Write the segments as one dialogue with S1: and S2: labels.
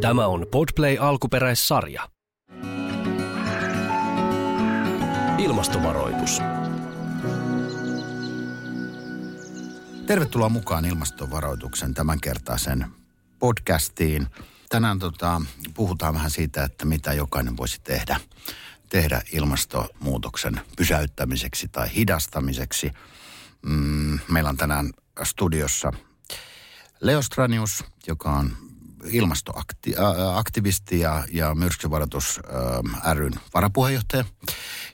S1: Tämä on Podplay alkuperäissarja. Ilmastovaroitus.
S2: Tervetuloa mukaan ilmastovaroituksen tämänkertaisen podcastiin. Tänään tota, puhutaan vähän siitä, että mitä jokainen voisi tehdä, tehdä ilmastonmuutoksen pysäyttämiseksi tai hidastamiseksi. Mm, meillä on tänään studiossa Leo Stranius, joka on ilmastoaktivisti ja, ja myrskyvaroitus ryn varapuheenjohtaja.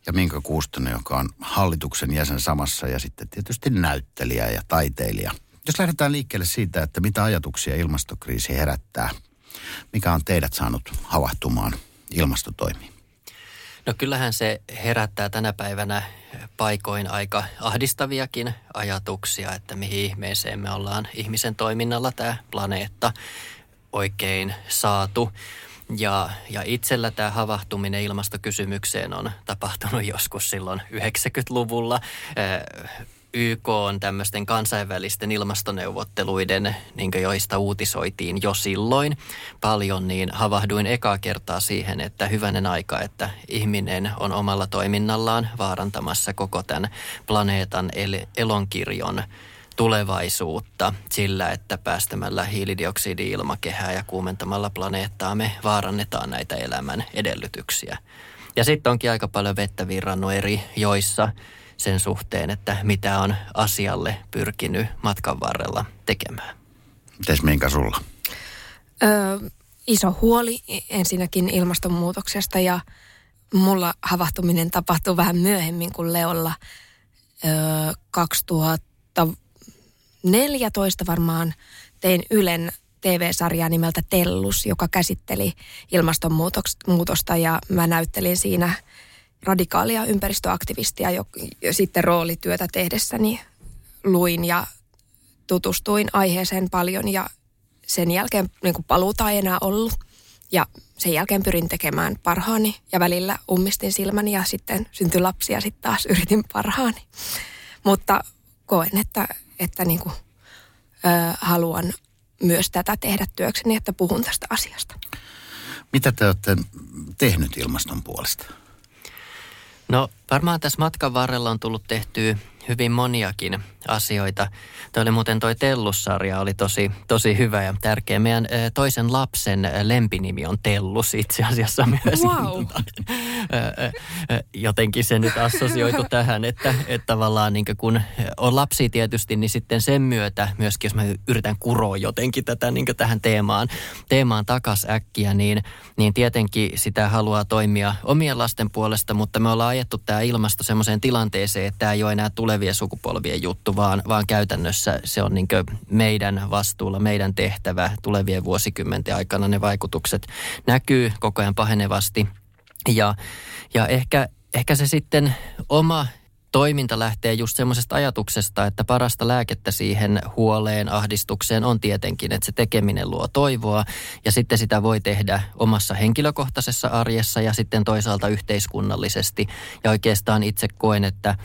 S2: Ja Minka Kuustonen, joka on hallituksen jäsen samassa ja sitten tietysti näyttelijä ja taiteilija. Jos lähdetään liikkeelle siitä, että mitä ajatuksia ilmastokriisi herättää, mikä on teidät saanut havahtumaan ilmastotoimiin?
S3: No kyllähän se herättää tänä päivänä paikoin aika ahdistaviakin ajatuksia, että mihin ihmeeseen me ollaan ihmisen toiminnalla tämä planeetta oikein saatu. Ja, ja itsellä tämä havahtuminen ilmastokysymykseen on tapahtunut joskus silloin 90-luvulla. YK on tämmöisten kansainvälisten ilmastoneuvotteluiden, niin joista uutisoitiin jo silloin paljon, niin havahduin ekaa kertaa siihen, että hyvänen aika, että ihminen on omalla toiminnallaan vaarantamassa koko tämän planeetan el- elonkirjon tulevaisuutta sillä, että päästämällä hiilidioksidi ilmakehää ja kuumentamalla planeettaa me vaarannetaan näitä elämän edellytyksiä. Ja sitten onkin aika paljon vettä virrannut eri joissa sen suhteen, että mitä on asialle pyrkinyt matkan varrella tekemään.
S2: Mites Minka sulla?
S4: Öö, iso huoli ensinnäkin ilmastonmuutoksesta ja mulla havahtuminen tapahtui vähän myöhemmin kuin Leolla. Öö, 2014 varmaan tein Ylen TV-sarjaa nimeltä Tellus, joka käsitteli ilmastonmuutosta ja mä näyttelin siinä – radikaalia ympäristöaktivistia jo, jo sitten roolityötä tehdessäni luin ja tutustuin aiheeseen paljon ja sen jälkeen niin kuin paluuta ei enää ollut. Ja sen jälkeen pyrin tekemään parhaani ja välillä ummistin silmäni ja sitten syntyi lapsi ja sitten taas yritin parhaani. Mutta koen, että, että niin kuin, haluan myös tätä tehdä työkseni, että puhun tästä asiasta.
S2: Mitä te olette tehnyt ilmaston puolesta?
S3: No varmaan tässä matkan varrella on tullut tehtyä hyvin moniakin asioita. Tuo oli muuten toi Tellus-sarja oli tosi, tosi hyvä ja tärkeä. Meidän toisen lapsen lempinimi on Tellus itse asiassa myös.
S4: Wow.
S3: Jotenkin se nyt assosioitu tähän, että, että tavallaan niin kun on lapsi tietysti, niin sitten sen myötä myöskin, jos mä yritän kuroa jotenkin tätä niin tähän teemaan, teemaan takas äkkiä, niin, niin tietenkin sitä haluaa toimia omien lasten puolesta, mutta me ollaan ajettu tämä ilmasto semmoiseen tilanteeseen, että tämä ei ole enää tulevien sukupolvien juttu, vaan, vaan käytännössä se on niin meidän vastuulla, meidän tehtävä tulevien vuosikymmenten aikana ne vaikutukset näkyy koko ajan pahenevasti. Ja, ja ehkä, ehkä se sitten oma toiminta lähtee just semmoisesta ajatuksesta, että parasta lääkettä siihen huoleen, ahdistukseen on tietenkin, että se tekeminen luo toivoa ja sitten sitä voi tehdä omassa henkilökohtaisessa arjessa ja sitten toisaalta yhteiskunnallisesti. Ja oikeastaan itse koen, että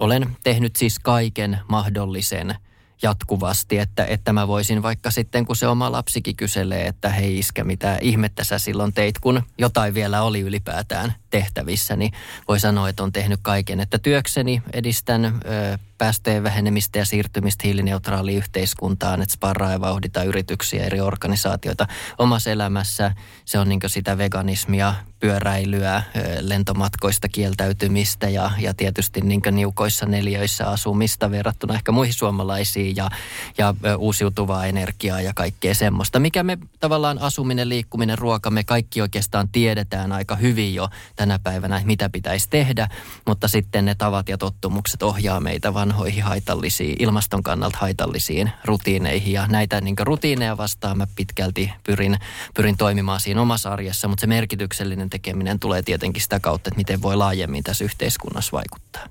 S3: olen tehnyt siis kaiken mahdollisen jatkuvasti, että, että mä voisin vaikka sitten, kun se oma lapsikin kyselee, että hei iskä, mitä ihmettä sä silloin teit, kun jotain vielä oli ylipäätään tehtävissä, niin voi sanoa, että on tehnyt kaiken. Että työkseni edistän ö, päästöjen vähenemistä ja siirtymistä hiilineutraaliin yhteiskuntaan, että sparraa ja vauhdita yrityksiä, eri organisaatioita omassa elämässä. Se on niin sitä veganismia, pyöräilyä, lentomatkoista kieltäytymistä ja, ja tietysti niin niukoissa neljöissä asumista verrattuna ehkä muihin suomalaisiin ja, ja uusiutuvaa energiaa ja kaikkea semmoista. Mikä me tavallaan asuminen, liikkuminen, ruoka, me kaikki oikeastaan tiedetään aika hyvin jo tänä päivänä, mitä pitäisi tehdä, mutta sitten ne tavat ja tottumukset ohjaa meitä vanhoihin haitallisiin, ilmaston kannalta haitallisiin rutiineihin ja näitä niin rutiineja vastaan mä pitkälti pyrin, pyrin toimimaan siinä omassa arjessa, mutta se merkityksellinen tekeminen tulee tietenkin sitä kautta, että miten voi laajemmin tässä yhteiskunnassa vaikuttaa.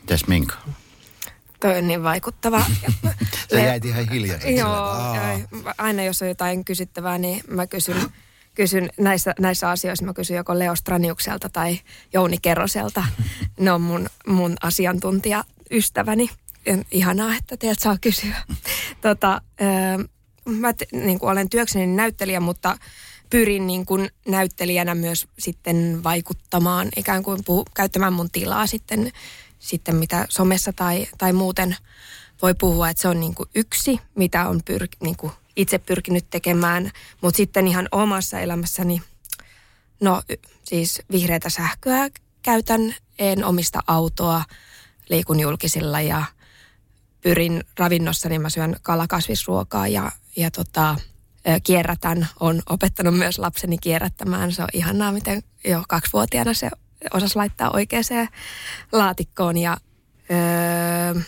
S2: Mitäs Minka?
S4: Toi on niin vaikuttava.
S2: Se jäi ihan hiljaiseksi.
S4: Joo, aina jos on jotain kysyttävää, niin mä kysyn kysyn näissä, näissä asioissa, mä kysyn joko Leo Straniukselta tai Jouni Kerroselta. Ne on mun, mun asiantuntija-ystäväni. Ihanaa, että teiltä saa kysyä. Tota, mä te, niin kuin olen työkseni näyttelijä, mutta pyrin niin kuin näyttelijänä myös sitten vaikuttamaan, ikään kuin puhu, käyttämään mun tilaa sitten, sitten mitä somessa tai, tai muuten voi puhua, että se on niin kuin yksi, mitä on pyr, niin kuin itse pyrkinyt tekemään, mutta sitten ihan omassa elämässäni, no siis vihreätä sähköä käytän, en omista autoa, liikun julkisilla ja pyrin ravinnossa, niin mä syön kalakasvisruokaa ja, ja tota, kierrätän. On opettanut myös lapseni kierrättämään. Se on ihanaa, miten jo kaksivuotiaana se osasi laittaa oikeaan laatikkoon. Ja öö,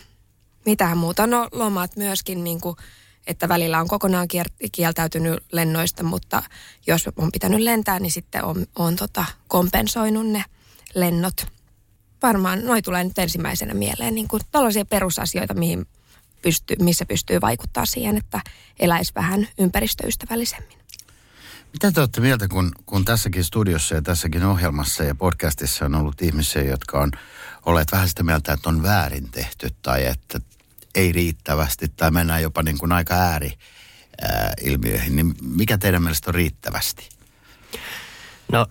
S4: mitähän muuta? No lomat myöskin, niin kuin, että välillä on kokonaan kieltäytynyt lennoista, mutta jos on pitänyt lentää, niin sitten on, on tota, kompensoinut ne lennot. Varmaan noi tulee nyt ensimmäisenä mieleen, niin kuin tällaisia perusasioita, mihin pystyy, missä pystyy vaikuttaa siihen, että eläisi vähän ympäristöystävällisemmin.
S2: Mitä te olette mieltä, kun, kun tässäkin studiossa ja tässäkin ohjelmassa ja podcastissa on ollut ihmisiä, jotka on olleet vähän sitä mieltä, että on väärin tehty tai että ei riittävästi tai mennään jopa niin kuin aika ääri ilmiöihin, niin mikä teidän mielestä on riittävästi?
S3: No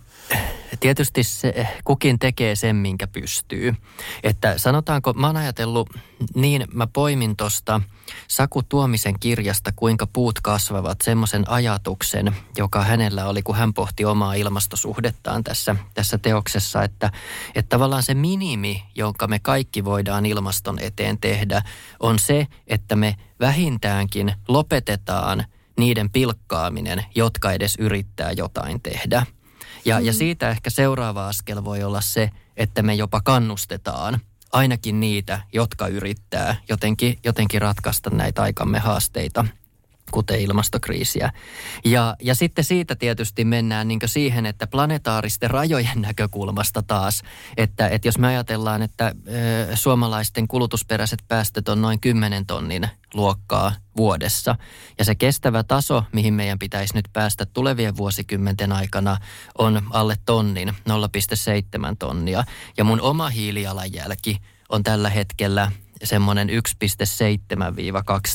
S3: tietysti se, kukin tekee sen, minkä pystyy. Että sanotaanko, mä oon ajatellut, niin mä poimin tuosta Saku Tuomisen kirjasta, kuinka puut kasvavat, semmoisen ajatuksen, joka hänellä oli, kun hän pohti omaa ilmastosuhdettaan tässä, tässä teoksessa, että, että tavallaan se minimi, jonka me kaikki voidaan ilmaston eteen tehdä, on se, että me vähintäänkin lopetetaan niiden pilkkaaminen, jotka edes yrittää jotain tehdä – ja, mm. ja siitä ehkä seuraava askel voi olla se, että me jopa kannustetaan ainakin niitä, jotka yrittää jotenkin, jotenkin ratkaista näitä aikamme haasteita – kuten ilmastokriisiä. Ja, ja sitten siitä tietysti mennään niin siihen, että planetaaristen rajojen näkökulmasta taas, että, että jos me ajatellaan, että ö, suomalaisten kulutusperäiset päästöt on noin 10 tonnin luokkaa vuodessa, ja se kestävä taso, mihin meidän pitäisi nyt päästä tulevien vuosikymmenten aikana, on alle tonnin, 0,7 tonnia. Ja mun oma hiilijalanjälki on tällä hetkellä semmoinen 1,7-2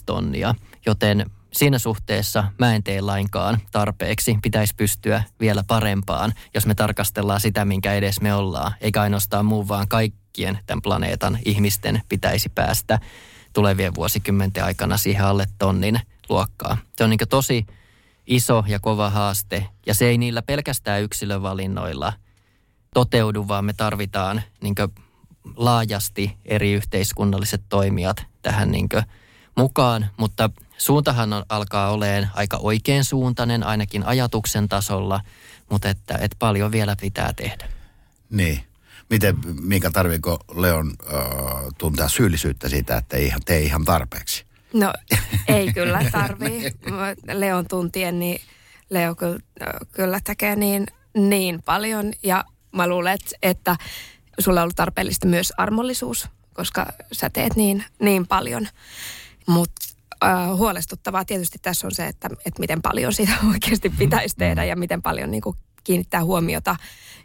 S3: tonnia, joten siinä suhteessa mä en tee lainkaan tarpeeksi. Pitäisi pystyä vielä parempaan, jos me tarkastellaan sitä, minkä edes me ollaan. Eikä ainoastaan muu, vaan kaikkien tämän planeetan ihmisten pitäisi päästä tulevien vuosikymmenten aikana siihen alle tonnin luokkaa. Se on niin tosi iso ja kova haaste. Ja se ei niillä pelkästään yksilövalinnoilla toteudu, vaan me tarvitaan niin laajasti eri yhteiskunnalliset toimijat tähän niin mukaan. Mutta suuntahan on, alkaa olemaan aika oikein suuntainen, ainakin ajatuksen tasolla, mutta että, että paljon vielä pitää tehdä.
S2: Niin. Miten, minkä tarviiko Leon äh, tuntea syyllisyyttä siitä, että ei ihan, tee ihan tarpeeksi?
S4: No ei kyllä tarvii. Leon tuntien, niin Leo kyllä, kyllä tekee niin, niin paljon. Ja mä luulen, että, että sulla on ollut tarpeellista myös armollisuus, koska sä teet niin, niin paljon. Mutta äh, huolestuttavaa tietysti tässä on se, että, että miten paljon siitä oikeasti pitäisi mm. tehdä ja miten paljon niin kuin, kiinnittää huomiota.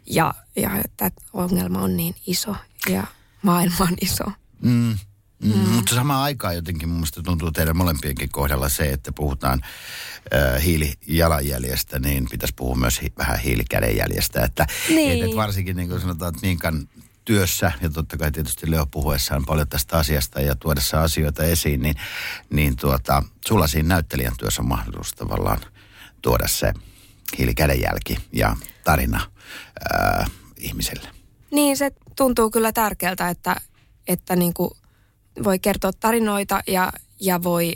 S4: Ja, ja että ongelma on niin iso ja maailma on iso.
S2: Mm. Mm. Mm. Mutta samaan aikaan jotenkin mun mielestä tuntuu teidän molempienkin kohdalla se, että puhutaan äh, hiilijalanjäljestä, niin pitäisi puhua myös hi- vähän hiilikädenjäljestä. Että niin. et, et varsinkin niin kuin sanotaan, että Minkan työssä, ja totta kai tietysti Leo puhuessaan paljon tästä asiasta ja tuodessa asioita esiin, niin, niin tuota, sulla siinä näyttelijän työssä on mahdollisuus tavallaan tuoda se hiilikädenjälki ja tarina ää, ihmiselle.
S4: Niin, se tuntuu kyllä tärkeältä, että, että niin kuin voi kertoa tarinoita ja, ja voi,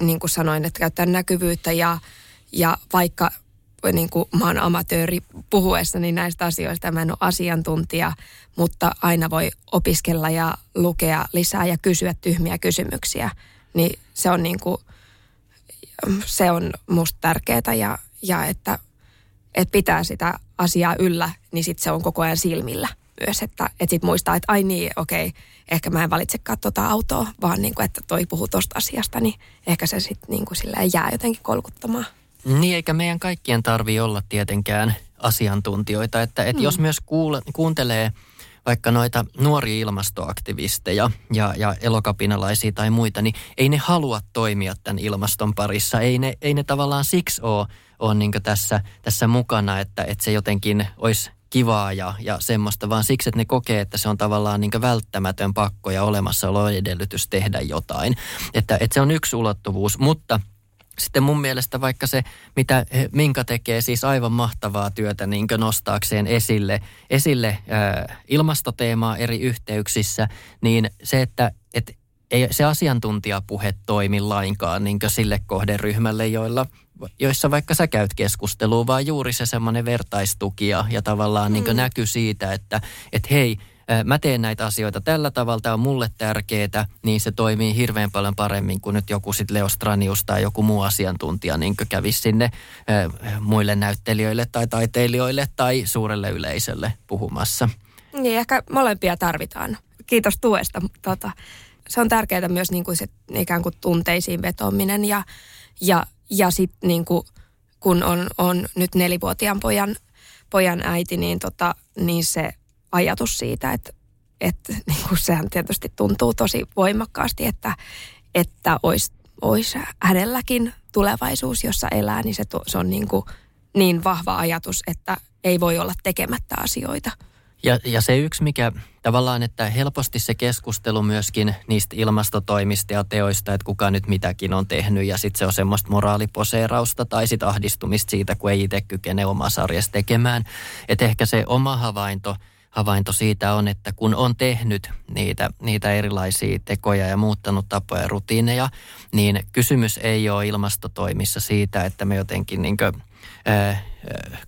S4: niin kuin sanoin, että käyttää näkyvyyttä ja, ja vaikka niin kuin mä oon amatööri puhuessani näistä asioista, mä en ole asiantuntija, mutta aina voi opiskella ja lukea lisää ja kysyä tyhmiä kysymyksiä. Niin se on niin kuin, se on musta tärkeää ja, ja että, että pitää sitä asiaa yllä, niin sitten se on koko ajan silmillä myös, että, että sitten muistaa, että ai niin, okei, ehkä mä en valitsekaan tuota autoa, vaan niin kuin, että toi puhuu tuosta asiasta, niin ehkä se sitten niin kuin jää jotenkin kolkuttamaan.
S3: Niin, eikä meidän kaikkien tarvi olla tietenkään asiantuntijoita. Että, että mm. jos myös kuule, kuuntelee vaikka noita nuoria ilmastoaktivisteja ja, ja elokapinalaisia tai muita, niin ei ne halua toimia tämän ilmaston parissa. Ei ne, ei ne tavallaan siksi ole, ole niin tässä, tässä mukana, että, että se jotenkin olisi kivaa ja, ja semmoista, vaan siksi, että ne kokee, että se on tavallaan niin välttämätön pakko ja olemassaoloedellytys tehdä jotain. Että, että se on yksi ulottuvuus, mutta – sitten mun mielestä vaikka se, mitä Minka tekee, siis aivan mahtavaa työtä niin nostaakseen esille, esille ää, ilmastoteemaa eri yhteyksissä, niin se, että et, ei se asiantuntijapuhe toimi lainkaan niin sille kohderyhmälle, joilla, joissa vaikka sä käyt keskustelua, vaan juuri se semmoinen vertaistuki ja, ja tavallaan niin mm. näky siitä, että et hei, mä teen näitä asioita tällä tavalla, tämä on mulle tärkeää, niin se toimii hirveän paljon paremmin kuin nyt joku sitten Leo Stranius tai joku muu asiantuntija niin kävisi sinne muille näyttelijöille tai taiteilijoille tai suurelle yleisölle puhumassa.
S4: Niin, ehkä molempia tarvitaan. Kiitos tuesta. Tota, se on tärkeää myös niin kuin se ikään kuin tunteisiin vetominen ja, ja, ja sitten niin kuin, kun on, on nyt nelivuotiaan pojan, pojan äiti, niin, tota, niin se ajatus siitä, että, että niin kuin sehän tietysti tuntuu tosi voimakkaasti, että, että olisi, olisi hänelläkin tulevaisuus, jossa elää, niin se, se on niin, kuin niin vahva ajatus, että ei voi olla tekemättä asioita.
S3: Ja, ja se yksi, mikä tavallaan, että helposti se keskustelu myöskin niistä ilmastotoimista ja teoista, että kuka nyt mitäkin on tehnyt ja sitten se on semmoista moraaliposeerausta tai sitten ahdistumista siitä, kun ei itse kykene oma sarjassa tekemään. Että ehkä se oma havainto – havainto siitä on, että kun on tehnyt niitä, niitä erilaisia tekoja ja muuttanut tapoja ja rutiineja, niin kysymys ei ole ilmastotoimissa siitä, että me jotenkin niin kuin, äh,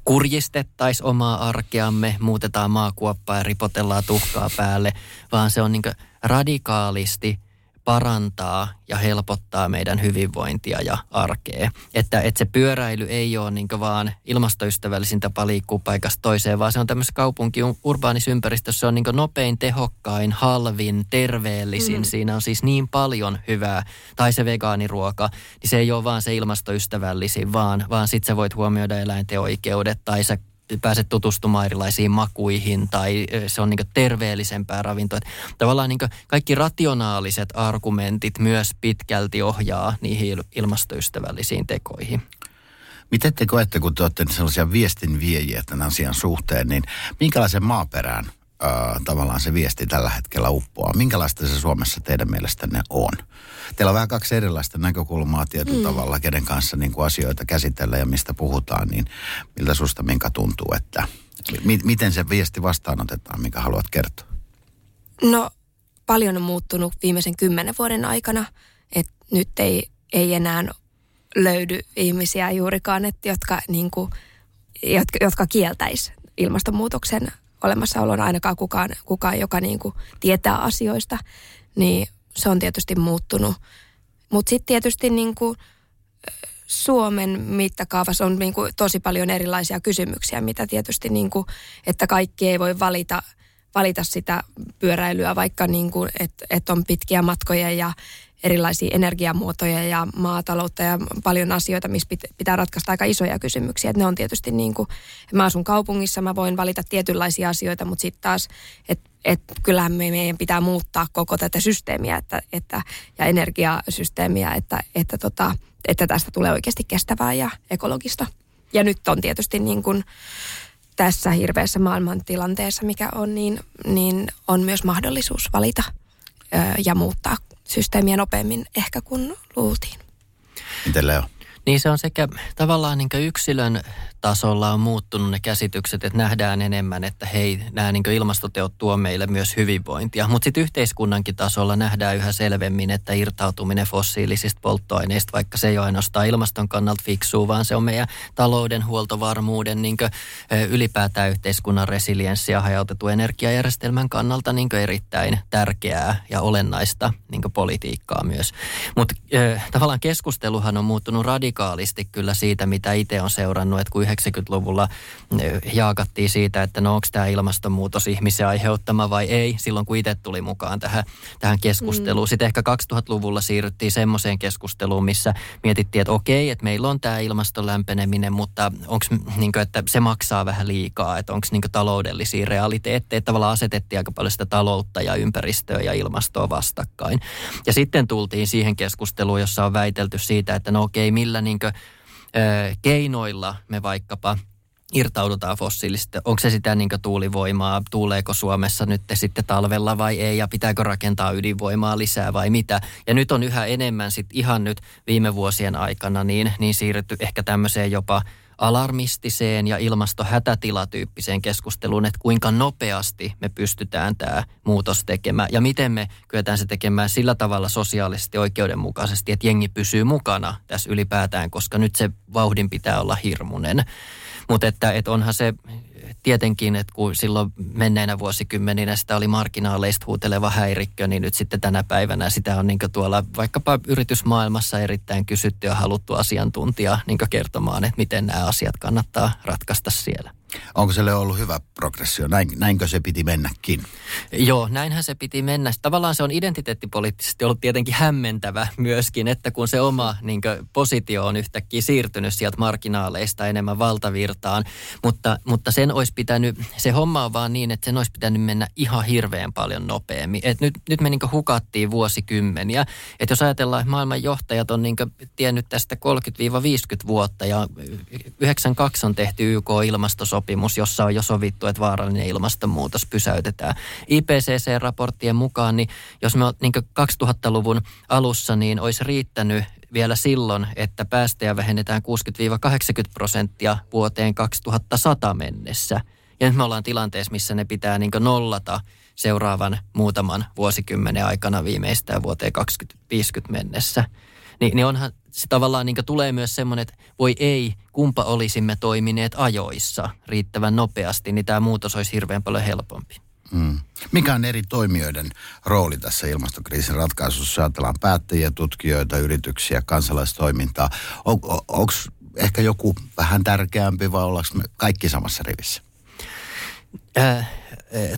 S3: kurjistettaisiin omaa arkeamme, muutetaan maakuoppaa ja ripotellaan tuhkaa päälle, vaan se on niin radikaalisti parantaa ja helpottaa meidän hyvinvointia ja arkea. Että, että se pyöräily ei ole niin vaan ilmastoystävällisin tapa liikkua paikasta toiseen, vaan se on tämmöisessä kaupunki urbaanisessa ympäristössä, se on niin nopein, tehokkain, halvin, terveellisin. Mm. Siinä on siis niin paljon hyvää. Tai se vegaaniruoka, niin se ei ole vaan se ilmastoystävällisin, vaan, vaan sitten sä voit huomioida eläinten oikeudet tai sä pääset tutustumaan erilaisiin makuihin tai se on niin terveellisempää ravintoa. Tavallaan niin kaikki rationaaliset argumentit myös pitkälti ohjaa niihin ilmastoystävällisiin tekoihin.
S2: Miten te koette, kun te olette sellaisia viestinviejiä tämän asian suhteen, niin minkälaisen maaperään äh, tavallaan se viesti tällä hetkellä uppoaa? Minkälaista se Suomessa teidän mielestänne on? Teillä on vähän kaksi erilaista näkökulmaa tietyllä mm. tavalla, kenen kanssa niin kuin asioita käsitellään ja mistä puhutaan, niin miltä susta minkä tuntuu, että mi- miten se viesti vastaanotetaan, mikä haluat kertoa?
S4: No paljon on muuttunut viimeisen kymmenen vuoden aikana, että nyt ei, ei enää löydy ihmisiä juurikaan, että jotka, niin kuin, jotka, jotka kieltäisi ilmastonmuutoksen olemassaolon ainakaan kukaan, kukaan joka niin kuin tietää asioista, niin se on tietysti muuttunut. Mutta sitten tietysti niin kuin Suomen mittakaavassa on niin kuin tosi paljon erilaisia kysymyksiä, mitä tietysti, niin kuin, että kaikki ei voi valita, valita sitä pyöräilyä, vaikka niin kuin, että, että on pitkiä matkoja ja erilaisia energiamuotoja ja maataloutta ja paljon asioita, missä pitää ratkaista aika isoja kysymyksiä. Et ne on tietysti niin kuin, mä asun kaupungissa, mä voin valita tietynlaisia asioita, mutta sitten taas, että et kyllähän me, meidän pitää muuttaa koko tätä systeemiä että, että, ja energiasysteemiä, että, että, tota, että tästä tulee oikeasti kestävää ja ekologista. Ja nyt on tietysti niin kuin, tässä hirveässä maailmantilanteessa, mikä on, niin, niin on myös mahdollisuus valita ja muuttaa systeemiä nopeammin ehkä kuin luultiin.
S2: Miten Leo?
S3: Niin se on sekä tavallaan niin yksilön tasolla on muuttunut ne käsitykset, että nähdään enemmän, että hei, nämä niin ilmastoteot tuo meille myös hyvinvointia. Mutta sitten yhteiskunnankin tasolla nähdään yhä selvemmin, että irtautuminen fossiilisista polttoaineista, vaikka se ei ole ainoastaan ilmaston kannalta fiksua, vaan se on meidän talouden, huoltovarmuuden, niin ylipäätään yhteiskunnan resilienssi ja hajautetun energiajärjestelmän kannalta niin erittäin tärkeää ja olennaista niin politiikkaa myös. Mutta tavallaan keskusteluhan on muuttunut radikaalisti radikaalisti kyllä siitä, mitä itse on seurannut, että kun 90-luvulla jaakattiin siitä, että no onko tämä ilmastonmuutos ihmisen aiheuttama vai ei, silloin kun itse tuli mukaan tähän, tähän keskusteluun. Mm. Sitten ehkä 2000-luvulla siirryttiin semmoiseen keskusteluun, missä mietittiin, että okei, että meillä on tämä ilmaston lämpeneminen, mutta onko niin että se maksaa vähän liikaa, että onko niin taloudellisia realiteetteja. Tavallaan asetettiin aika paljon sitä taloutta ja ympäristöä ja ilmastoa vastakkain. Ja sitten tultiin siihen keskusteluun, jossa on väitelty siitä, että no okei, millä niin kuin, keinoilla me vaikkapa irtaudutaan fossiilista. Onko se sitä niin tuulivoimaa, tuuleeko Suomessa nyt sitten talvella vai ei ja pitääkö rakentaa ydinvoimaa lisää vai mitä. Ja nyt on yhä enemmän sit ihan nyt viime vuosien aikana niin, niin siirrytty ehkä tämmöiseen jopa – alarmistiseen ja ilmastohätätilatyyppiseen keskusteluun, että kuinka nopeasti me pystytään tämä muutos tekemään ja miten me kyetään se tekemään sillä tavalla sosiaalisesti oikeudenmukaisesti, että jengi pysyy mukana tässä ylipäätään, koska nyt se vauhdin pitää olla hirmuinen. Mutta että, että onhan se tietenkin, että kun silloin menneinä vuosikymmeninä sitä oli marginaaleista huuteleva häirikkö, niin nyt sitten tänä päivänä sitä on niin tuolla vaikkapa yritysmaailmassa erittäin kysytty ja haluttu asiantuntija niin kertomaan, että miten nämä asiat kannattaa ratkaista siellä.
S2: Onko se ollut hyvä progressio? Näin, näinkö se piti mennäkin?
S3: Joo, näinhän se piti mennä. Tavallaan se on identiteettipoliittisesti ollut tietenkin hämmentävä myöskin, että kun se oma niin kuin, positio on yhtäkkiä siirtynyt sieltä marginaaleista enemmän valtavirtaan, mutta, mutta sen olisi pitänyt, se homma on vaan niin, että sen olisi pitänyt mennä ihan hirveän paljon nopeammin. Et nyt, nyt me niin kuin, hukattiin vuosikymmeniä. Et jos ajatellaan, että maailman johtajat on niin kuin, tiennyt tästä 30-50 vuotta ja 92 on tehty YK-ilmastosopimus, sopimus, jossa on jo sovittu, että vaarallinen ilmastonmuutos pysäytetään. IPCC-raporttien mukaan, niin jos me niin 2000-luvun alussa, niin olisi riittänyt vielä silloin, että päästöjä vähennetään 60-80 prosenttia vuoteen 2100 mennessä. Ja nyt me ollaan tilanteessa, missä ne pitää niin nollata seuraavan muutaman vuosikymmenen aikana viimeistään vuoteen 2050 mennessä. Niin, niin onhan se tavallaan niin tulee myös semmoinen, että voi ei, kumpa olisimme toimineet ajoissa riittävän nopeasti, niin tämä muutos olisi hirveän paljon helpompi.
S2: Mm. Mikä on eri toimijoiden rooli tässä ilmastokriisin ratkaisussa? Ajatellaan päättäjiä, tutkijoita, yrityksiä, kansalaistoimintaa. On, on, Onko ehkä joku vähän tärkeämpi vai ollaanko me kaikki samassa rivissä?
S3: Äh,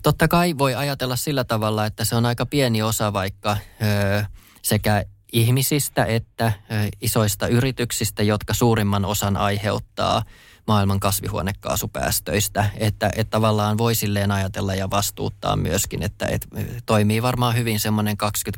S3: totta kai voi ajatella sillä tavalla, että se on aika pieni osa vaikka äh, sekä ihmisistä että isoista yrityksistä, jotka suurimman osan aiheuttaa maailman kasvihuonekaasupäästöistä. Että, että tavallaan voi silleen ajatella ja vastuuttaa myöskin, että, että toimii varmaan hyvin semmoinen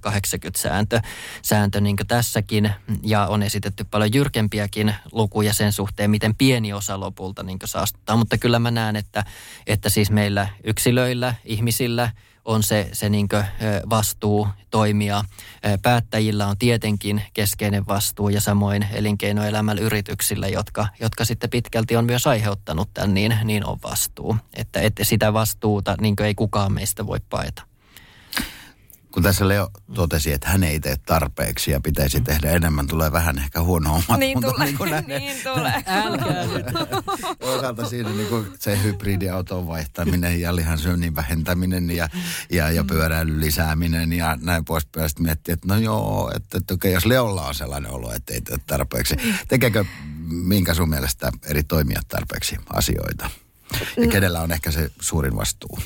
S3: 20-80-sääntö sääntö niin tässäkin. Ja on esitetty paljon jyrkempiäkin lukuja sen suhteen, miten pieni osa lopulta niin saastuttaa. Mutta kyllä mä näen, että, että siis meillä yksilöillä, ihmisillä – on se, se niin vastuu toimia. Päättäjillä on tietenkin keskeinen vastuu ja samoin elinkeinoelämällä yrityksillä, jotka, jotka sitten pitkälti on myös aiheuttanut tämän, niin, niin on vastuu. Että, että sitä vastuuta niin ei kukaan meistä voi paeta
S2: kun tässä Leo totesi, että hän ei tee tarpeeksi ja pitäisi tehdä enemmän, tulee vähän ehkä huono oma
S4: Niin tulee, niin, kuin näin, niin tulee.
S3: Älkää nyt.
S2: Toisaalta siinä niin kuin se hybridiauton vaihtaminen ja lihansyönnin vähentäminen ja, ja, ja pyöräilyn lisääminen ja näin poispäin. Sitten miettii, että no joo, että, että okay, jos Leolla on sellainen olo, että ei tee tarpeeksi. Tekeekö minkä sun mielestä eri toimijat tarpeeksi asioita? Ja mm. kenellä on ehkä se suurin vastuu?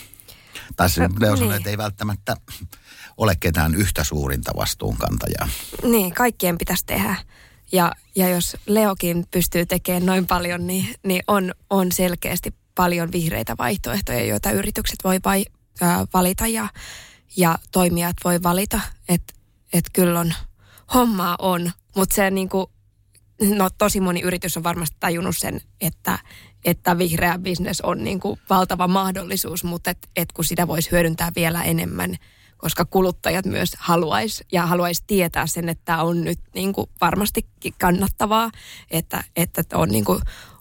S2: Tai se Leo sanoi, niin. että ei välttämättä ole ketään yhtä suurinta vastuunkantajaa.
S4: Niin, kaikkien pitäisi tehdä. Ja, ja jos Leokin pystyy tekemään noin paljon, niin, niin on, on selkeästi paljon vihreitä vaihtoehtoja, joita yritykset voi vai, ää, valita ja, ja toimijat voi valita. Että et kyllä on, hommaa on, mutta se niin kuin, no tosi moni yritys on varmasti tajunnut sen, että, että vihreä bisnes on niin kuin valtava mahdollisuus, mutta et, et kun sitä voisi hyödyntää vielä enemmän – koska kuluttajat myös haluaisi ja haluaisi tietää sen, että on nyt niin kuin varmastikin kannattavaa, että, että on niin kuin,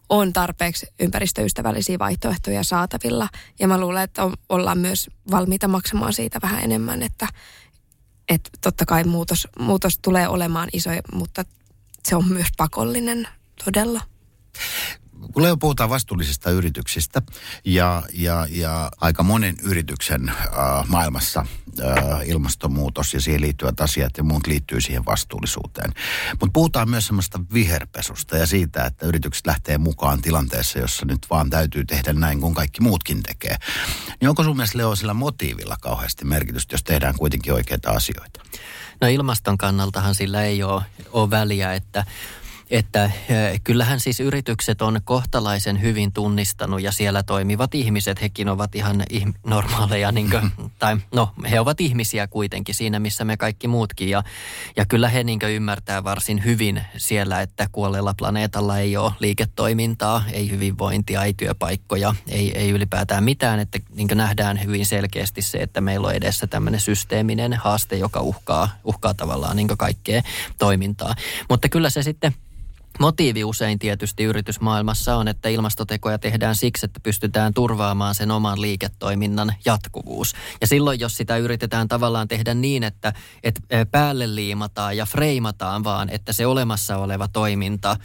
S4: on tarpeeksi ympäristöystävällisiä vaihtoehtoja saatavilla. Ja mä luulen, että on, ollaan myös valmiita maksamaan siitä vähän enemmän, että, että totta kai muutos, muutos tulee olemaan iso, mutta se on myös pakollinen todella.
S2: Kun puhutaan vastuullisista yrityksistä ja, ja, ja aika monen yrityksen äh, maailmassa äh, ilmastonmuutos ja siihen liittyvät asiat ja muut liittyy siihen vastuullisuuteen. Mutta puhutaan myös semmoista viherpesusta ja siitä, että yritykset lähtee mukaan tilanteessa, jossa nyt vaan täytyy tehdä näin kuin kaikki muutkin tekee. Niin onko sun mielestä Leo sillä motiivilla kauheasti merkitystä, jos tehdään kuitenkin oikeita asioita?
S3: No ilmaston kannaltahan sillä ei ole, ole väliä, että että eh, kyllähän siis yritykset on kohtalaisen hyvin tunnistanut ja siellä toimivat ihmiset, hekin ovat ihan normaaleja, niin kuin, tai no he ovat ihmisiä kuitenkin siinä, missä me kaikki muutkin. Ja, ja kyllä he niin ymmärtää varsin hyvin siellä, että kuolleella planeetalla ei ole liiketoimintaa, ei hyvinvointia, ei työpaikkoja, ei, ei ylipäätään mitään, että niin nähdään hyvin selkeästi se, että meillä on edessä tämmöinen systeeminen haaste, joka uhkaa, uhkaa tavallaan niin kaikkea toimintaa. Mutta kyllä se sitten Motiivi usein tietysti yritysmaailmassa on, että ilmastotekoja tehdään siksi, että pystytään turvaamaan sen oman liiketoiminnan jatkuvuus. Ja silloin, jos sitä yritetään tavallaan tehdä niin, että, että päälle liimataan ja freimataan vaan, että se olemassa oleva toiminta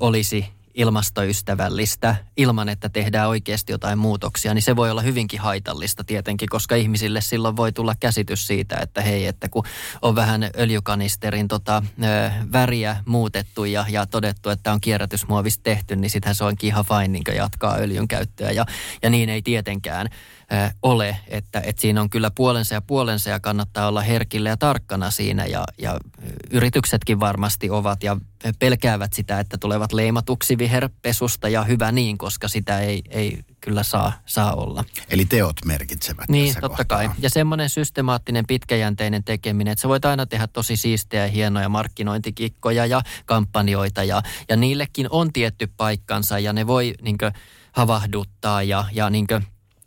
S3: olisi ilmastoystävällistä ilman, että tehdään oikeasti jotain muutoksia, niin se voi olla hyvinkin haitallista tietenkin, koska ihmisille silloin voi tulla käsitys siitä, että hei, että kun on vähän öljykanisterin tota, ö, väriä muutettu ja, ja todettu, että on kierrätysmuovista tehty, niin sittenhän se onkin ihan fine niin jatkaa öljyn käyttöä ja, ja niin ei tietenkään ole, että, että siinä on kyllä puolensa ja puolensa ja kannattaa olla herkillä ja tarkkana siinä ja, ja yrityksetkin varmasti ovat ja pelkäävät sitä, että tulevat leimatuksi viherpesusta ja hyvä niin, koska sitä ei, ei kyllä saa, saa olla.
S2: Eli teot merkitsevät
S3: Niin,
S2: tässä
S3: totta
S2: kohtaa.
S3: kai. Ja semmoinen systemaattinen pitkäjänteinen tekeminen, että sä voit aina tehdä tosi siistejä ja hienoja markkinointikikkoja ja kampanjoita ja, ja niillekin on tietty paikkansa ja ne voi niinkö havahduttaa ja, ja niinkö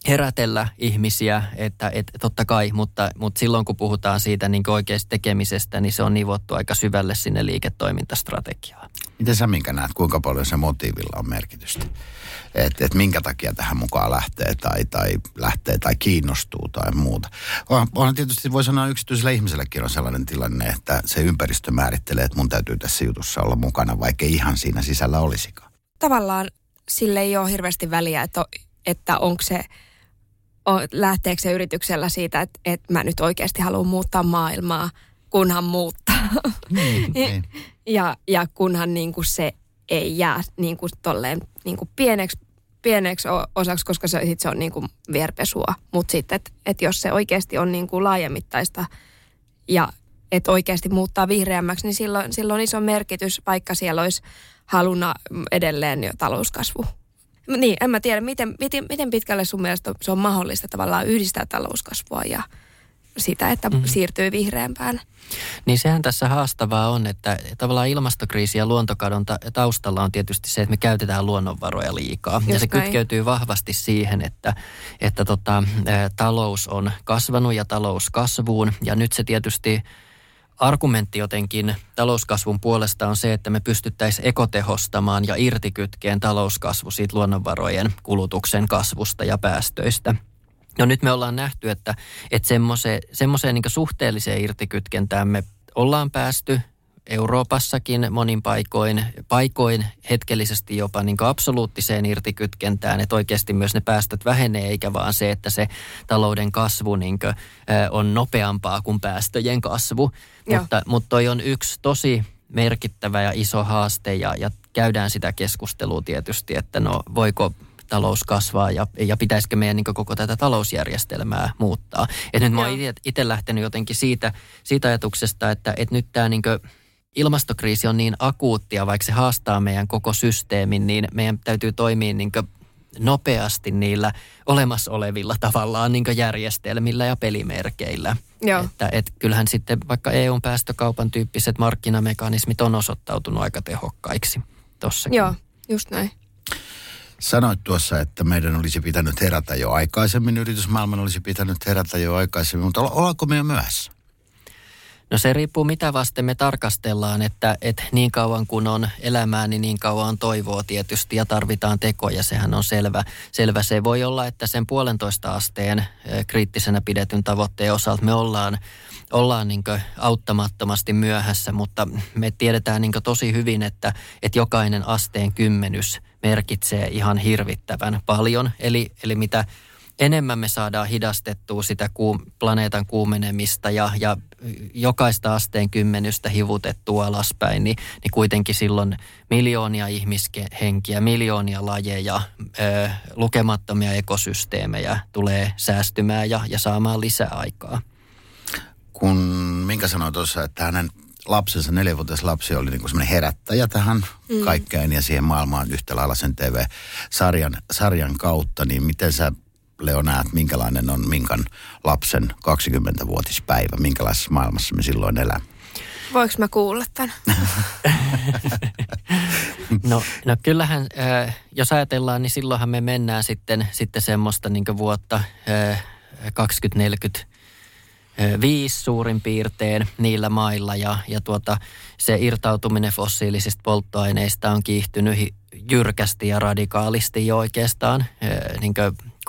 S3: herätellä ihmisiä, että, että totta kai, mutta, mutta silloin kun puhutaan siitä niin oikeasta tekemisestä, niin se on nivottu aika syvälle sinne liiketoimintastrategiaan.
S2: Miten sä minkä näet, kuinka paljon se motiivilla on merkitystä? Että et minkä takia tähän mukaan lähtee tai, tai lähtee tai kiinnostuu tai muuta. On, onhan tietysti, voi sanoa yksityisellä ihmiselläkin on sellainen tilanne, että se ympäristö määrittelee, että mun täytyy tässä jutussa olla mukana, vaikka ihan siinä sisällä olisikaan.
S4: Tavallaan sille ei ole hirveästi väliä, että, että onko se – lähteekö se yrityksellä siitä, että, että mä nyt oikeasti haluan muuttaa maailmaa, kunhan muuttaa.
S2: Niin, niin.
S4: ja, ja kunhan niin kuin se ei jää niin kuin tolleen niin kuin pieneksi, pieneksi osaksi, koska se, sit se on niin kuin vierpesua. Mutta sitten, että et jos se oikeasti on niin kuin laajemittaista ja että oikeasti muuttaa vihreämmäksi, niin silloin, silloin on iso merkitys, vaikka siellä olisi haluna edelleen jo talouskasvu niin, en mä tiedä, miten, miten, miten pitkälle sun mielestä se on mahdollista tavallaan yhdistää talouskasvua ja sitä, että mm-hmm. siirtyy vihreämpään.
S3: Niin sehän tässä haastavaa on, että tavallaan ilmastokriisi ja luontokadon taustalla on tietysti se, että me käytetään luonnonvaroja liikaa. Just ja se näin. kytkeytyy vahvasti siihen, että, että tota, talous on kasvanut ja talous kasvuun. Ja nyt se tietysti argumentti jotenkin talouskasvun puolesta on se, että me pystyttäisiin ekotehostamaan ja irtikytkeen talouskasvu siitä luonnonvarojen kulutuksen kasvusta ja päästöistä. No nyt me ollaan nähty, että, että semmoiseen, niin suhteelliseen irtikytkentään me ollaan päästy Euroopassakin monin paikoin, paikoin hetkellisesti jopa niin absoluuttiseen irtikytkentään, että oikeasti myös ne päästöt vähenee, eikä vaan se, että se talouden kasvu niin kuin, on nopeampaa kuin päästöjen kasvu. Mutta, mutta toi on yksi tosi merkittävä ja iso haaste ja, ja käydään sitä keskustelua tietysti, että no voiko talous kasvaa ja, ja pitäisikö meidän niin koko tätä talousjärjestelmää muuttaa. Et nyt mä oon itse lähtenyt jotenkin siitä, siitä ajatuksesta, että, että nyt tämä niin ilmastokriisi on niin akuuttia, vaikka se haastaa meidän koko systeemin, niin meidän täytyy toimia niin nopeasti niillä olemassa olevilla tavallaan niin järjestelmillä ja pelimerkeillä.
S4: Joo.
S3: Että et kyllähän sitten vaikka EUn päästökaupan tyyppiset markkinamekanismit on osoittautunut aika tehokkaiksi tossakin.
S4: Joo, just näin.
S2: Sanoit tuossa, että meidän olisi pitänyt herätä jo aikaisemmin, yritysmaailman olisi pitänyt herätä jo aikaisemmin, mutta ollaanko me jo myöhässä?
S3: No se riippuu mitä vasten me tarkastellaan, että, että niin kauan kun on elämää, niin niin kauan on toivoa tietysti ja tarvitaan tekoja, sehän on selvä. selvä. Se voi olla, että sen puolentoista asteen kriittisenä pidetyn tavoitteen osalta me ollaan, ollaan niin auttamattomasti myöhässä, mutta me tiedetään niin tosi hyvin, että, että jokainen asteen kymmenys – merkitsee ihan hirvittävän paljon. Eli, eli mitä enemmän me saadaan hidastettua sitä kuum, planeetan kuumenemista ja, ja jokaista asteen kymmenystä hivutettua alaspäin, niin, niin kuitenkin silloin miljoonia ihmishenkiä, miljoonia lajeja, ö, lukemattomia ekosysteemejä tulee säästymään ja, ja saamaan lisää aikaa.
S2: Kun Minkä sanoi tuossa, että hänen lapsensa, neljävuotias lapsi oli niin semmoinen herättäjä tähän mm. kaikkeen ja siihen maailmaan yhtä lailla sen TV-sarjan sarjan kautta, niin miten sä Leo näet, minkälainen on Minkan lapsen 20-vuotispäivä, minkälaisessa maailmassa me silloin elämme?
S4: Voinko mä kuulla tämän?
S3: no, no kyllähän, äh, jos ajatellaan, niin silloinhan me mennään sitten, sitten semmoista niin vuotta äh, 2040 viisi suurin piirtein niillä mailla ja, ja tuota, se irtautuminen fossiilisista polttoaineista on kiihtynyt jyrkästi ja radikaalisti jo oikeastaan niin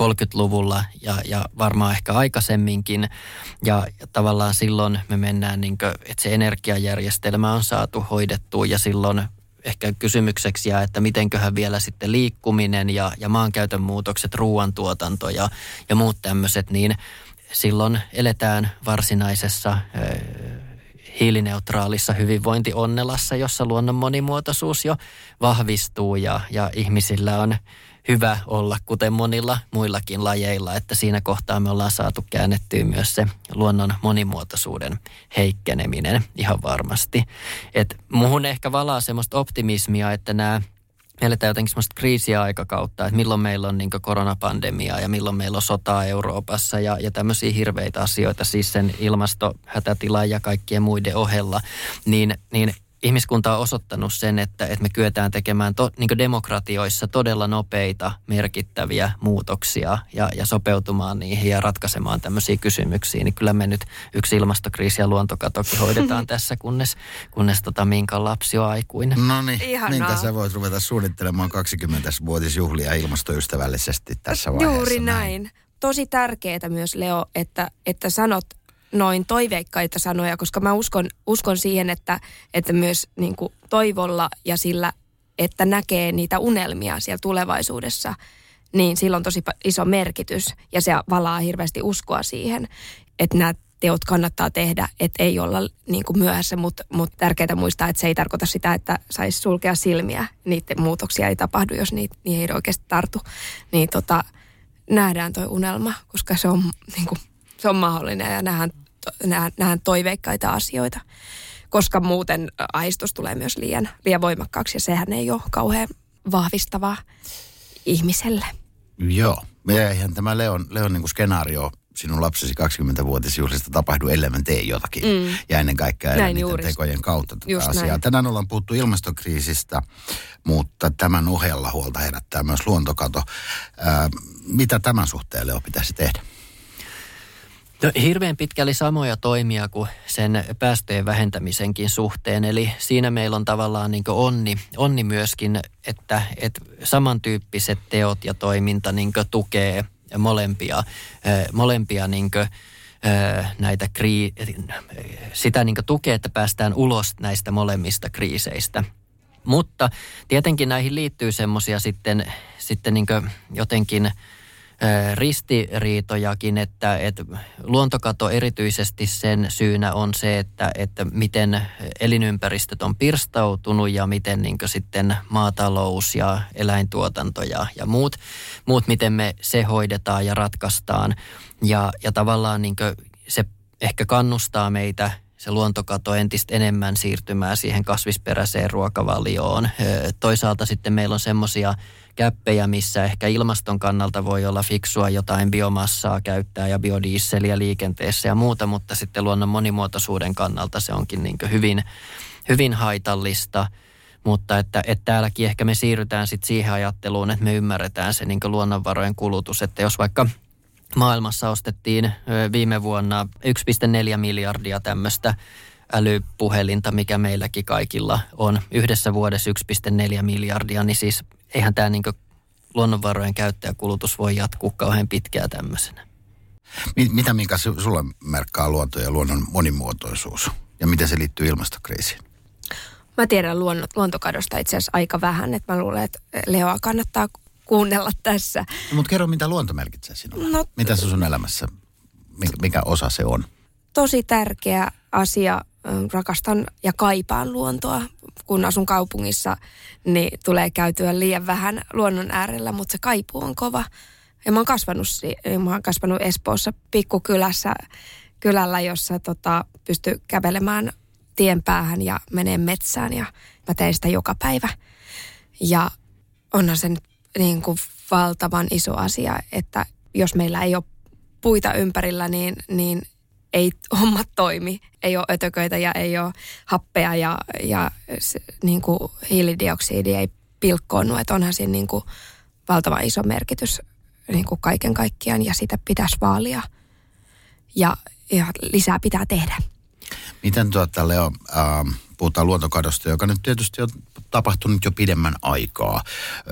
S3: 30-luvulla ja, ja varmaan ehkä aikaisemminkin. Ja, ja tavallaan silloin me mennään, niin kuin, että se energiajärjestelmä on saatu hoidettua ja silloin ehkä kysymykseksi jää, että mitenköhän vielä sitten liikkuminen ja, ja maankäytön muutokset, ruoantuotanto ja, ja muut tämmöiset, niin silloin eletään varsinaisessa hiilineutraalissa hyvinvointionnelassa, jossa luonnon monimuotoisuus jo vahvistuu ja, ja ihmisillä on hyvä olla, kuten monilla muillakin lajeilla, että siinä kohtaa me ollaan saatu käännettyä myös se luonnon monimuotoisuuden heikkeneminen ihan varmasti. Et muhun ehkä valaa semmoista optimismia, että nämä eletään jotenkin semmoista kriisiaikakautta, että milloin meillä on niin koronapandemia ja milloin meillä on sotaa Euroopassa ja, ja tämmöisiä hirveitä asioita, siis sen ilmastohätätilan ja kaikkien muiden ohella, niin, niin ihmiskunta on osoittanut sen, että, että me kyetään tekemään to, niin demokratioissa todella nopeita, merkittäviä muutoksia ja, ja sopeutumaan niihin ja ratkaisemaan tämmöisiä kysymyksiä. Niin kyllä me nyt yksi ilmastokriisi ja luontokatokin hoidetaan tässä, kunnes, kunnes tota Minkan lapsi on aikuinen.
S2: No niin, niin sä voit ruveta suunnittelemaan 20-vuotisjuhlia ilmastoystävällisesti tässä vaiheessa.
S4: Juuri näin. näin. Tosi tärkeää myös, Leo, että, että sanot noin toiveikkaita sanoja, koska mä uskon, uskon siihen, että, että myös niin kuin toivolla ja sillä, että näkee niitä unelmia siellä tulevaisuudessa, niin sillä on tosi iso merkitys ja se valaa hirveästi uskoa siihen, että nämä teot kannattaa tehdä, että ei olla niin kuin myöhässä, mutta, mutta tärkeää muistaa, että se ei tarkoita sitä, että saisi sulkea silmiä. Niiden muutoksia ei tapahdu, jos niitä, niihin ei oikeasti tartu. Niin tota, nähdään tuo unelma, koska se on, niin kuin, se on mahdollinen ja nähdään nähdään toiveikkaita asioita, koska muuten aistus tulee myös liian, liian voimakkaaksi ja sehän ei ole kauhean vahvistavaa ihmiselle.
S2: Joo. Ja eihän tämä Leon, Leon niin kuin skenaario sinun lapsesi 20-vuotisjuhlista tapahdu, ellei tee jotakin. Mm. Ja ennen kaikkea Näin niiden juuri. tekojen kautta tätä Just asiaa. Näin. Tänään ollaan puhuttu ilmastokriisistä, mutta tämän ohella huolta herättää myös luontokato. Ää, mitä tämän suhteen Leo pitäisi tehdä?
S3: No, hirveän pitkälle samoja toimia kuin sen päästöjen vähentämisenkin suhteen. Eli siinä meillä on tavallaan niin onni, onni myöskin, että, että samantyyppiset teot ja toiminta niin tukee molempia, molempia niin kuin, näitä krii, sitä niin tukee, että päästään ulos näistä molemmista kriiseistä. Mutta tietenkin näihin liittyy semmoisia sitten, sitten niin jotenkin – ristiriitojakin, että, että luontokato erityisesti sen syynä on se, että, että miten elinympäristöt on pirstautunut ja miten niin sitten maatalous ja eläintuotanto ja, ja muut, muut, miten me se hoidetaan ja ratkaistaan. Ja, ja tavallaan niin se ehkä kannustaa meitä se luontokato entistä enemmän siirtymään siihen kasvisperäiseen ruokavalioon. Toisaalta sitten meillä on semmoisia käppejä, missä ehkä ilmaston kannalta voi olla fiksua jotain biomassaa käyttää ja biodiisseliä liikenteessä ja muuta, mutta sitten luonnon monimuotoisuuden kannalta se onkin niin hyvin, hyvin haitallista. Mutta että, että täälläkin ehkä me siirrytään sitten siihen ajatteluun, että me ymmärretään se niin luonnonvarojen kulutus, että jos vaikka maailmassa ostettiin viime vuonna 1,4 miljardia tämmöistä älypuhelinta, mikä meilläkin kaikilla on. Yhdessä vuodessa 1,4 miljardia, niin siis eihän tämä niin luonnonvarojen käyttäjäkulutus voi jatkuu kauhean pitkään tämmöisenä.
S2: Mitä minkä sulle merkkaa luonto ja luonnon monimuotoisuus? Ja miten se liittyy ilmastokriisiin?
S4: Mä tiedän luonno, luontokadosta itse asiassa aika vähän, että mä luulen, että Leoa kannattaa kuunnella tässä.
S2: No, mutta kerro, mitä luonto merkitsee sinulle?
S4: No-
S2: mitä se sun elämässä, mikä, mikä osa se on?
S4: Tosi tärkeä asia. Rakastan ja kaipaan luontoa. Kun asun kaupungissa, niin tulee käytyä liian vähän luonnon äärellä, mutta se kaipuu on kova. Ja mä oon kasvanut, mä oon kasvanut Espoossa pikkukylässä, kylällä, jossa tota, pystyy kävelemään tien päähän ja menee metsään ja mä teen sitä joka päivä. Ja onhan se niin kuin valtavan iso asia, että jos meillä ei ole puita ympärillä, niin, niin ei hommat toimi. Ei ole ötököitä ja ei ole happea ja, ja se, niin kuin hiilidioksidi ei pilkkoonnu. Että onhan siinä niin kuin valtavan iso merkitys niin kuin kaiken kaikkiaan ja sitä pitäisi vaalia. Ja, ja lisää pitää tehdä.
S2: Miten tuota, Leo, ähm, puhutaan luontokadosta, joka nyt tietysti on tapahtunut jo pidemmän aikaa.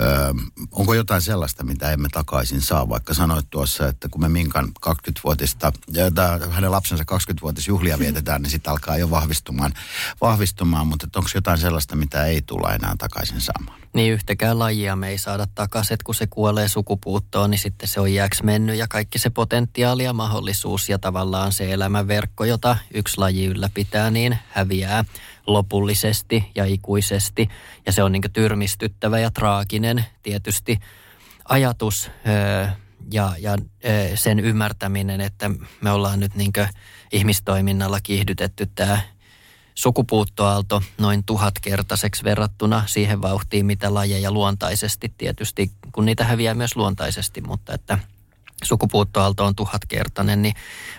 S2: Ähm, onko jotain sellaista, mitä emme takaisin saa? Vaikka sanoit tuossa, että kun me Minkan 20-vuotista, ja tää, hänen lapsensa 20-vuotisjuhlia vietetään, niin sitten alkaa jo vahvistumaan, vahvistumaan mutta onko jotain sellaista, mitä ei tulla enää takaisin saamaan?
S3: Niin yhtäkään lajia me ei saada takaisin, kun se kuolee sukupuuttoon, niin sitten se on jääksi mennyt ja kaikki se potentiaali ja mahdollisuus ja tavallaan se elämänverkko, jota yksi laji ylläpitää, niin häviää lopullisesti ja ikuisesti. Ja se on niin tyrmistyttävä ja traaginen tietysti ajatus ja, ja sen ymmärtäminen, että me ollaan nyt niin ihmistoiminnalla kiihdytetty tämä sukupuuttoaalto noin tuhatkertaiseksi verrattuna siihen vauhtiin, mitä lajeja luontaisesti tietysti, kun niitä häviää myös luontaisesti, mutta että sukupuuttoaalto on tuhatkertainen, niin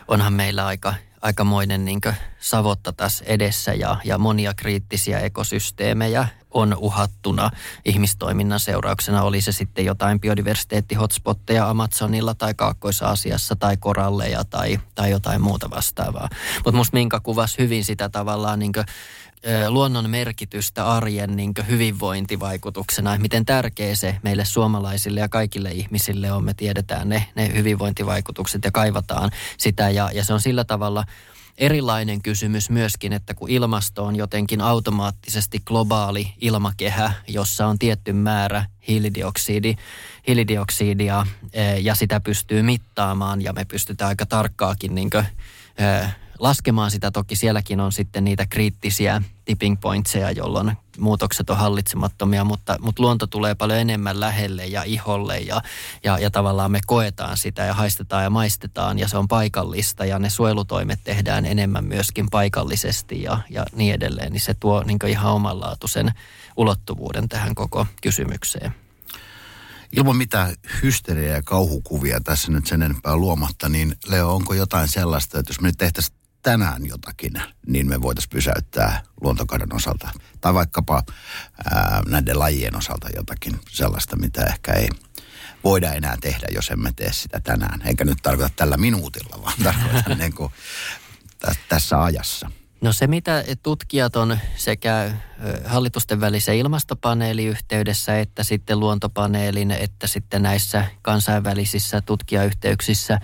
S3: onhan meillä aika, aikamoinen niin savotta tässä edessä ja, ja monia kriittisiä ekosysteemejä on uhattuna ihmistoiminnan seurauksena. Oli se sitten jotain biodiversiteetti-hotspotteja Amazonilla tai Kaakkois-Aasiassa tai koralleja tai, tai jotain muuta vastaavaa. Mutta musta Minka kuvasi hyvin sitä tavallaan niin luonnon merkitystä arjen niin hyvinvointivaikutuksena, että miten tärkeä se meille suomalaisille ja kaikille ihmisille on. Me tiedetään ne, ne hyvinvointivaikutukset ja kaivataan sitä ja, ja se on sillä tavalla erilainen kysymys myöskin, että kun ilmasto on jotenkin automaattisesti globaali ilmakehä, jossa on tietty määrä hiilidioksidi, hiilidioksidia ja sitä pystyy mittaamaan ja me pystytään aika tarkkaakin niin kuin, laskemaan sitä. Toki sielläkin on sitten niitä kriittisiä tipping pointseja, jolloin muutokset on hallitsemattomia, mutta, mutta luonto tulee paljon enemmän lähelle ja iholle ja, ja, ja tavallaan me koetaan sitä ja haistetaan ja maistetaan ja se on paikallista ja ne suojelutoimet tehdään enemmän myöskin paikallisesti ja, ja niin edelleen, niin se tuo niin ihan omanlaatuisen ulottuvuuden tähän koko kysymykseen.
S2: Ilman mitään hysteriaa ja kauhukuvia tässä nyt sen enempää luomatta, niin Leo, onko jotain sellaista, että jos me nyt tehtäisiin tänään jotakin, niin me voitaisiin pysäyttää luontokadon osalta. Tai vaikkapa ää, näiden lajien osalta jotakin sellaista, mitä ehkä ei voida enää tehdä, jos emme tee sitä tänään. Eikä nyt tarkoita tällä minuutilla, vaan tarkoita niin kuin tä- tässä ajassa.
S3: No se, mitä tutkijat on sekä hallitusten välisen ilmastopaneeliyhteydessä että sitten luontopaneelin, että sitten näissä kansainvälisissä tutkijayhteyksissä,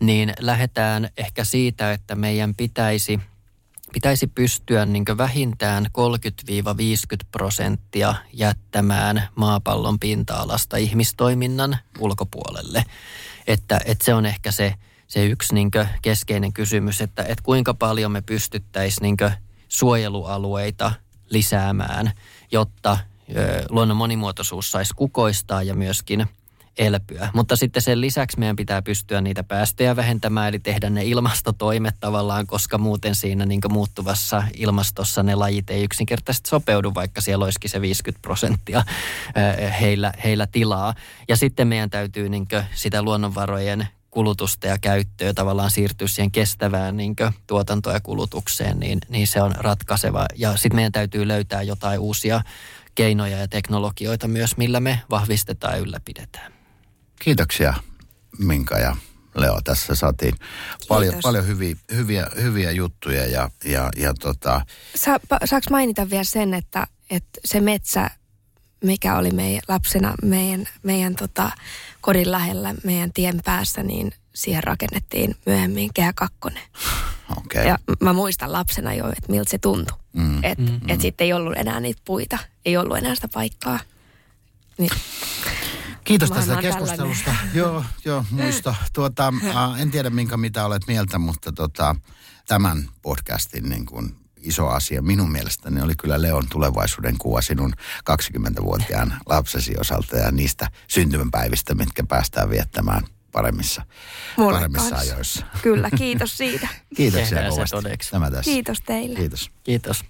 S3: niin lähdetään ehkä siitä, että meidän pitäisi, pitäisi pystyä niin vähintään 30-50 prosenttia jättämään maapallon pinta-alasta ihmistoiminnan ulkopuolelle. Että, että se on ehkä se, se yksi niin keskeinen kysymys, että, että kuinka paljon me pystyttäisiin niin suojelualueita lisäämään, jotta luonnon monimuotoisuus saisi kukoistaa ja myöskin elpyä. Mutta sitten sen lisäksi meidän pitää pystyä niitä päästöjä vähentämään, eli tehdä ne ilmastotoimet tavallaan, koska muuten siinä niin muuttuvassa ilmastossa ne lajit ei yksinkertaisesti sopeudu, vaikka siellä olisikin se 50 prosenttia heillä, heillä tilaa. Ja sitten meidän täytyy niin sitä luonnonvarojen kulutusta ja käyttöä tavallaan siirtyä siihen kestävään niin tuotantoon ja kulutukseen, niin, niin se on ratkaiseva. Ja sitten meidän täytyy löytää jotain uusia keinoja ja teknologioita myös, millä me vahvistetaan ja ylläpidetään.
S2: Kiitoksia Minka ja Leo. Tässä saatiin paljon, paljon hyviä, hyviä, hyviä juttuja ja, ja, ja tota...
S4: Sa, saaks mainita vielä sen, että, että se metsä, mikä oli meidän lapsena meidän, meidän tota, kodin lähellä, meidän tien päässä, niin siihen rakennettiin myöhemmin kehä kakkonen.
S2: Okei.
S4: Ja mä muistan lapsena jo, että miltä se tuntui.
S2: Mm.
S4: Että
S3: Mm.
S4: et sitten ei ollut enää niitä puita, ei ollut enää sitä paikkaa. Niin,
S2: Kiitos tästä keskustelusta. joo, joo, muisto. Tuota, äh, en tiedä minkä mitä olet mieltä, mutta tota, tämän podcastin niin kuin iso asia minun mielestäni oli kyllä Leon tulevaisuuden kuva sinun 20-vuotiaan lapsesi osalta ja niistä syntymäpäivistä, mitkä päästään viettämään paremmissa,
S4: Mulle
S2: paremmissa
S4: kanssa.
S2: ajoissa.
S4: Kyllä, kiitos siitä.
S2: Kiitoksia kovasti. Tämä tässä.
S4: Kiitos teille.
S2: Kiitos.
S3: Kiitos.